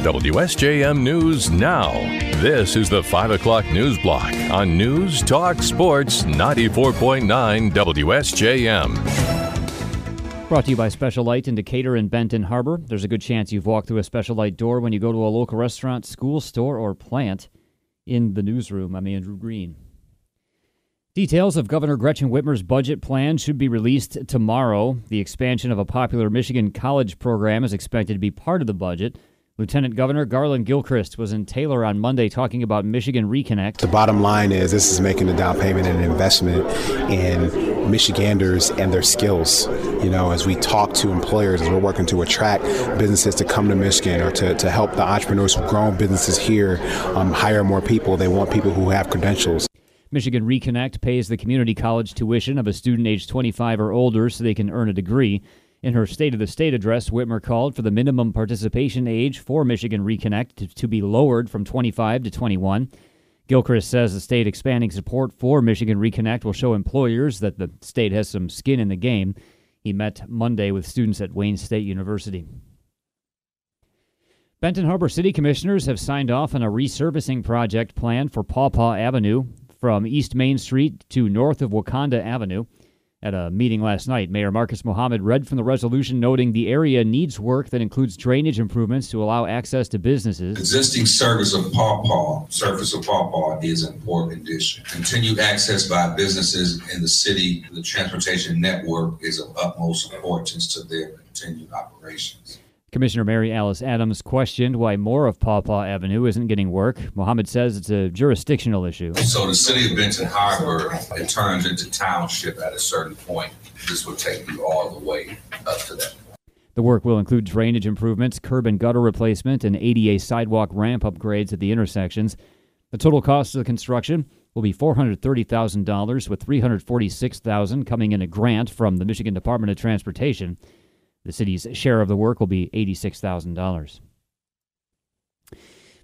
WSJM News Now. This is the 5 o'clock news block on News Talk Sports 94.9 WSJM. Brought to you by Special Light in Decatur and Benton Harbor. There's a good chance you've walked through a Special Light door when you go to a local restaurant, school, store, or plant. In the newsroom, I'm Andrew Green. Details of Governor Gretchen Whitmer's budget plan should be released tomorrow. The expansion of a popular Michigan college program is expected to be part of the budget. Lieutenant Governor Garland Gilchrist was in Taylor on Monday talking about Michigan Reconnect. The bottom line is this is making a down payment and an investment in Michiganders and their skills. You know, as we talk to employers, as we're working to attract businesses to come to Michigan or to, to help the entrepreneurs who grow businesses here um, hire more people, they want people who have credentials. Michigan Reconnect pays the community college tuition of a student aged 25 or older so they can earn a degree. In her State of the State address, Whitmer called for the minimum participation age for Michigan Reconnect to, be lowered from 25 to 21. Gilchrist says the state expanding support for Michigan Reconnect will show employers that the state has some skin in the game. He met Monday with students at Wayne State University. Benton Harbor City Commissioners have signed off on a resurfacing project plan for Paw Paw Avenue from East Main Street to north of Waukonda Avenue. At a meeting last night, Mayor Marcus Muhammad read from the resolution noting the area needs work that includes drainage improvements to allow access to businesses. Existing service of Paw Paw, surface of Paw Paw is in poor condition. Continued access by businesses in the city, the transportation network is of utmost importance to their continued operations. Commissioner Mary Alice Adams questioned why more of Paw Paw Avenue isn't getting work. Muhammad says it's a jurisdictional issue. So the city of Benton Harbor, it turns into township at a certain point. This will take you all the way up to that. The work will include drainage improvements, curb and gutter replacement, and ADA sidewalk ramp upgrades at the intersections. The total cost of the construction will be $430,000 with 346,000 coming in a grant from the Michigan Department of Transportation. The city's share of the work will be $86,000.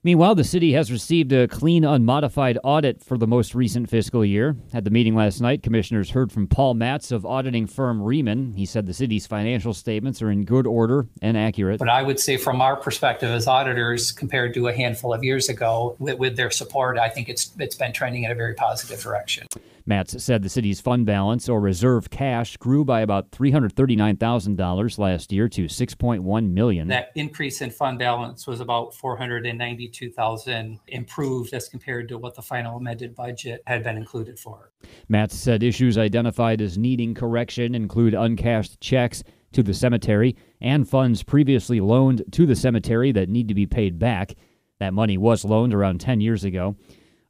Meanwhile, the city has received a clean, unmodified audit for the most recent fiscal year. At the meeting last night, commissioners heard from Paul Matz of auditing firm Rehmann. He said the city's financial statements are in good order and accurate. But I would say, from our perspective as auditors, compared to a handful of years ago, with, with their support, I think it's it's been trending in a very positive direction. Matz said the city's fund balance or reserve cash grew by about $339,000 last year to 6.1 million. That increase in fund balance was about 492,000 improved as compared to what the final amended budget had been included for. Matz said issues identified as needing correction include uncashed checks to the cemetery and funds previously loaned to the cemetery that need to be paid back. That money was loaned around 10 years ago.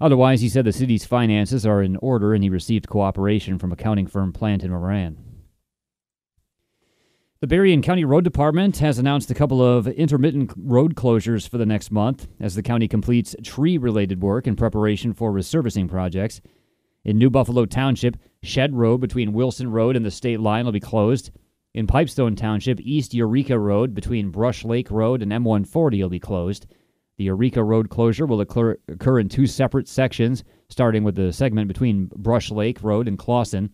Otherwise, he said the city's finances are in order and he received cooperation from accounting firm Plante and Moran. The Berrien County Road Department has announced a couple of intermittent road closures for the next month as the county completes tree related work in preparation for resurfacing projects. In New Buffalo Township, Shed Road between Wilson Road and the state line will be closed. In Pipestone Township, East Eureka Road between Brush Lake Road and M140 will be closed. The Eureka Road closure will occur, occur in two separate sections, starting with the segment between Brush Lake Road and Clawson.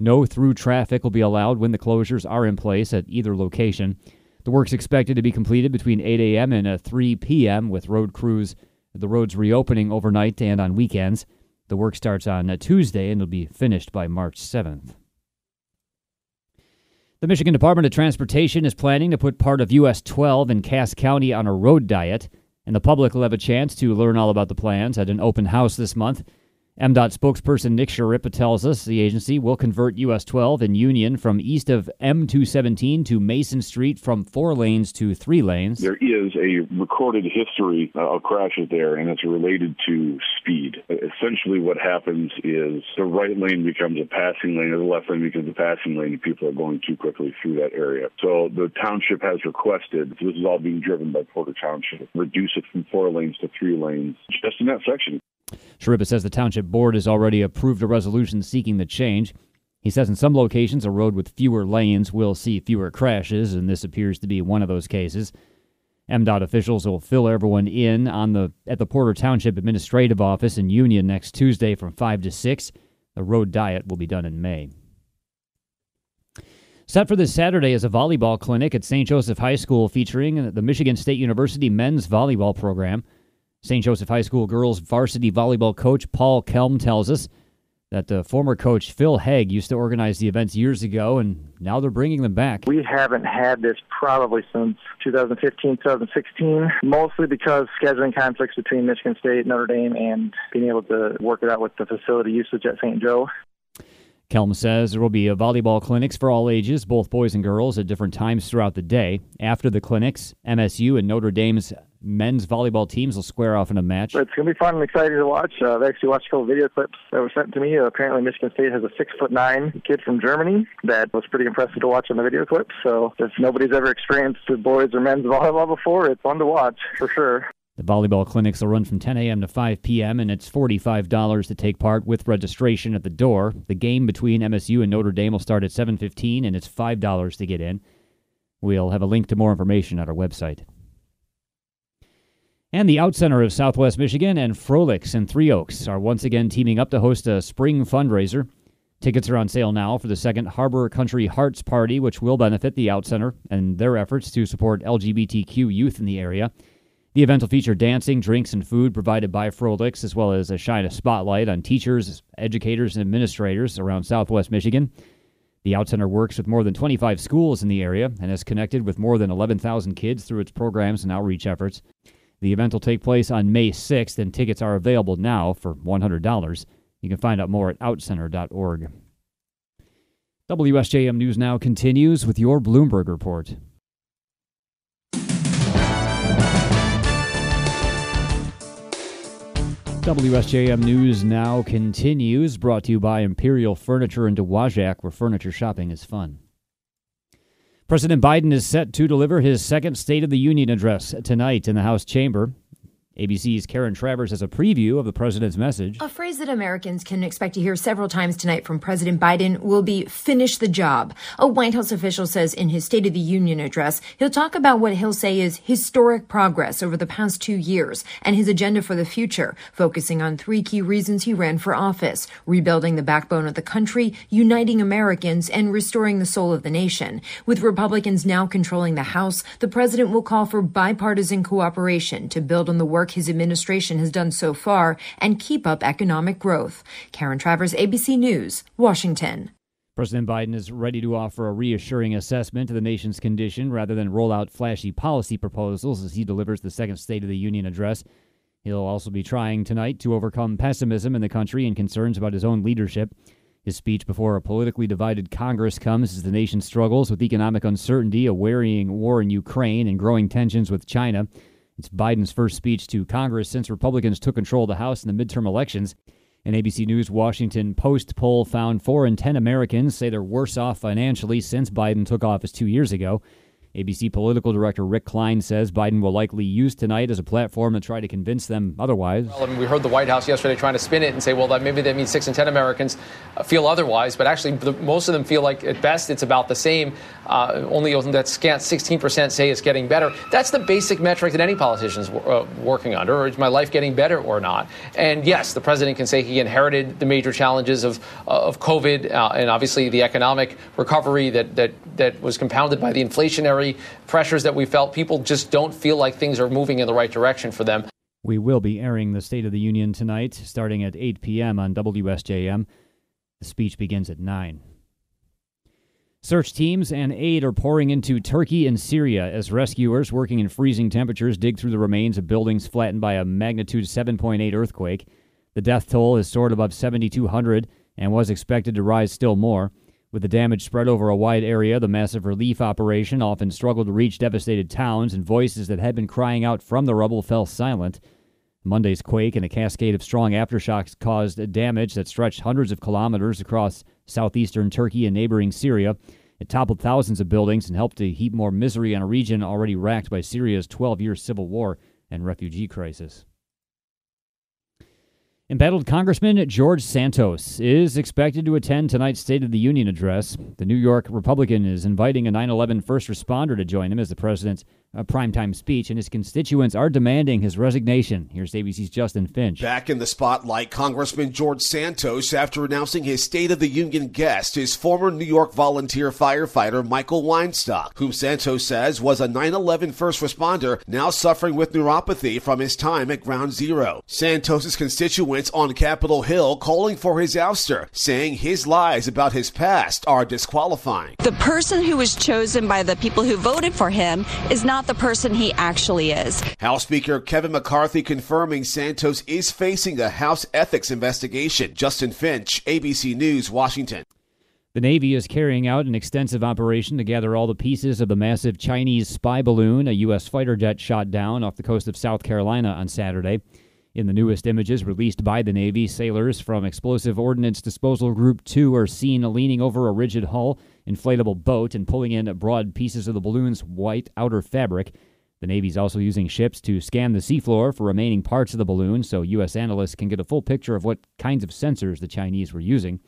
No through traffic will be allowed when the closures are in place at either location. The work's expected to be completed between 8 a.m. and uh, 3 p.m. with road crews, the roads reopening overnight and on weekends. The work starts on uh, Tuesday and will be finished by March 7th. The Michigan Department of Transportation is planning to put part of US 12 in Cass County on a road diet and the public will have a chance to learn all about the plans at an open house this month. MDOT spokesperson Nick Schirripa tells us the agency will convert US 12 in Union from east of M217 to Mason Street from four lanes to three lanes. There is a recorded history of crashes there, and it's related to speed. Essentially, what happens is the right lane becomes a passing lane, and the left lane becomes a passing lane, and people are going too quickly through that area. So the township has requested, this is all being driven by Porter Township, reduce it from four lanes to three lanes just in that section. Schirripa says the township board has already approved a resolution seeking the change. He says in some locations, a road with fewer lanes will see fewer crashes, and this appears to be one of those cases. MDOT officials will fill everyone in on the at the Porter Township Administrative Office in Union next Tuesday from 5 to 6. The road diet will be done in May. Set for this Saturday is a volleyball clinic at St. Joseph High School featuring the Michigan State University men's volleyball program. St. Joseph High School girls varsity volleyball coach Paul Kelm tells us that the former coach Phil Haig used to organize the events years ago, and now they're bringing them back. We haven't had this probably since 2015, 2016, mostly because scheduling conflicts between Michigan State, Notre Dame, and being able to work it out with the facility usage at St. Joe. Kelm says there will be volleyball clinics for all ages, both boys and girls, at different times throughout the day. After the clinics, MSU and Notre Dame's men's volleyball teams will square off in a match. It's going to be fun and exciting to watch. Uh, I've actually watched a couple video clips that were sent to me. Uh, apparently, Michigan State has a six foot nine kid from Germany that was pretty impressive to watch on the video clips. So if nobody's ever experienced the boys or men's volleyball before, it's fun to watch for sure. The volleyball clinics will run from 10 a.m. to 5 p.m., and it's $45 to take part with registration at the door. The game between MSU and Notre Dame will start at 7.15, and it's $5 to get in. We'll have a link to more information at our website. And the Outcenter of Southwest Michigan and Froehlich's and Three Oaks are once again teaming up to host a spring fundraiser. Tickets are on sale now for the second Harbor Country Hearts Party, which will benefit the Outcenter and their efforts to support LGBTQ youth in the area. The event will feature dancing, drinks, and food provided by Froehlich's, as well as a shine a spotlight on teachers, educators, and administrators around southwest Michigan. The Outcenter works with more than 25 schools in the area and has connected with more than 11,000 kids through its programs and outreach efforts. The event will take place on May 6th, and tickets are available now for $100. You can find out more at outcenter.org. WSJM News Now continues with your Bloomberg report. WSJM News now continues, brought to you by Imperial Furniture in Dowagiac, where furniture shopping is fun. President Biden is set to deliver his second State of the Union address tonight in the House chamber. ABC's Karen Travers has a preview of the president's message. A phrase that Americans can expect to hear several times tonight from President Biden will be finish the job. A White House official says in his State of the Union address, he'll talk about what he'll say is historic progress over the past two years and his agenda for the future, focusing on three key reasons he ran for office rebuilding the backbone of the country, uniting Americans, and restoring the soul of the nation. With Republicans now controlling the House, the president will call for bipartisan cooperation to build on the work work his administration has done so far and keep up economic growth. Karen Travers, ABC News, Washington. President Biden is ready to offer a reassuring assessment of the nation's condition rather than roll out flashy policy proposals as he delivers the second State of the Union address. He'll also be trying tonight to overcome pessimism in the country and concerns about his own leadership. His speech before a politically divided Congress comes as the nation struggles with economic uncertainty, a worrying war in Ukraine, and growing tensions with China. It's Biden's first speech to Congress since Republicans took control of the House in the midterm elections. An ABC News Washington Post poll found 4 in 10 Americans say they're worse off financially since Biden took office two years ago. ABC political director Rick Klein says Biden will likely use tonight as a platform to try to convince them otherwise. Well, I mean, we heard the White House yesterday trying to spin it and say, well, that maybe that means six in ten Americans uh, feel otherwise, but actually, the, most of them feel like at best it's about the same. Uh, only that scant 16% say it's getting better. That's the basic metric that any politician is uh, working under. Or is my life getting better or not? And yes, the president can say he inherited the major challenges of uh, of COVID uh, and obviously the economic recovery that that that was compounded by the inflationary pressures that we felt. People just don't feel like things are moving in the right direction for them. We will be airing the State of the Union tonight, starting at 8 p.m. on WSJM. The speech begins at 9. Search teams and aid are pouring into Turkey and Syria as rescuers working in freezing temperatures dig through the remains of buildings flattened by a magnitude 7.8 earthquake. The death toll is soared above 7,200 and was expected to rise still more. With the damage spread over a wide area, the massive relief operation often struggled to reach devastated towns, and voices that had been crying out from the rubble fell silent. Monday's quake and a cascade of strong aftershocks caused damage that stretched hundreds of kilometers across southeastern Turkey and neighboring Syria. It toppled thousands of buildings and helped to heap more misery on a region already racked by Syria's 12 year civil war and refugee crisis. Embattled Congressman George Santos is expected to attend tonight's State of the Union address. The New York Republican is inviting a 9 11 first responder to join him as the president a primetime speech, and his constituents are demanding his resignation. Here's ABC's Justin Finch. Back in the spotlight, Congressman George Santos after announcing his State of the Union guest, his former New York volunteer firefighter Michael Weinstock, whom Santos says was a 9 11 first responder now suffering with neuropathy from his time at Ground Zero. Santos's constituents on Capitol Hill calling for his ouster, saying his lies about his past are disqualifying. The person who was chosen by the people who voted for him is not the person he actually is. House Speaker Kevin McCarthy confirming Santos is facing a House ethics investigation. Justin Finch, ABC News, Washington. The Navy is carrying out an extensive operation to gather all the pieces of the massive Chinese spy balloon a U.S. fighter jet shot down off the coast of South Carolina on Saturday. In the newest images released by the Navy, sailors from Explosive Ordnance Disposal Group 2 are seen leaning over a rigid hull inflatable boat and pulling in broad pieces of the balloon's white outer fabric. The Navy's also using ships to scan the seafloor for remaining parts of the balloon so U.S. analysts can get a full picture of what kinds of sensors the Chinese were using.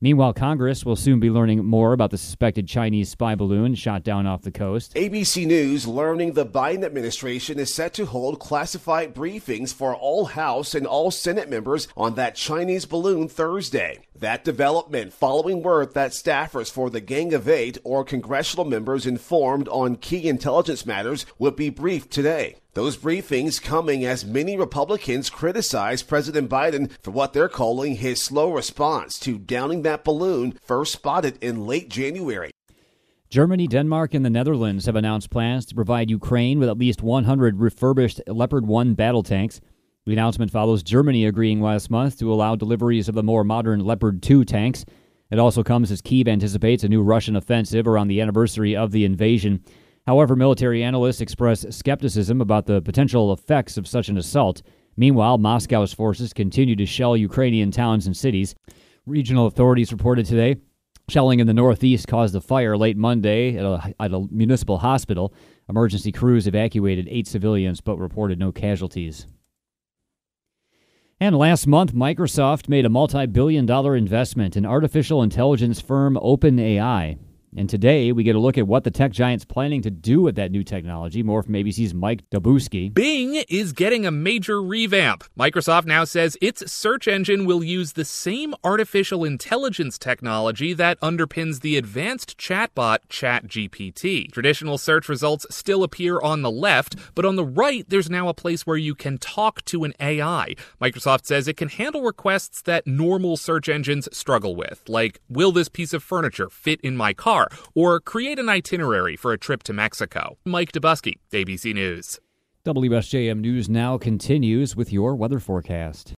Meanwhile, Congress will soon be learning more about the suspected Chinese spy balloon shot down off the coast. ABC News learning the Biden administration is set to hold classified briefings for all House and all Senate members on that Chinese balloon Thursday. That development following word that staffers for the Gang of Eight or congressional members informed on key intelligence matters would be briefed today. Those briefings coming as many Republicans criticize President Biden for what they're calling his slow response to downing that balloon first spotted in late January. Germany, Denmark, and the Netherlands have announced plans to provide Ukraine with at least 100 refurbished Leopard 1 battle tanks. The announcement follows Germany agreeing last month to allow deliveries of the more modern Leopard 2 tanks. It also comes as Kiev anticipates a new Russian offensive around the anniversary of the invasion. However, military analysts express skepticism about the potential effects of such an assault. Meanwhile, Moscow's forces continue to shell Ukrainian towns and cities. Regional authorities reported today shelling in the northeast caused a fire late Monday at a, at a municipal hospital. Emergency crews evacuated eight civilians but reported no casualties. And last month, Microsoft made a multi billion dollar investment in artificial intelligence firm OpenAI. And today we get a look at what the tech giant's planning to do with that new technology. More from ABC's Mike Dobuski. Bing is getting a major revamp. Microsoft now says its search engine will use the same artificial intelligence technology that underpins the advanced chatbot ChatGPT. Traditional search results still appear on the left, but on the right, there's now a place where you can talk to an AI. Microsoft says it can handle requests that normal search engines struggle with, like, will this piece of furniture fit in my car? Or create an itinerary for a trip to Mexico. Mike Dobuski, ABC News. WSJM News now continues with your weather forecast.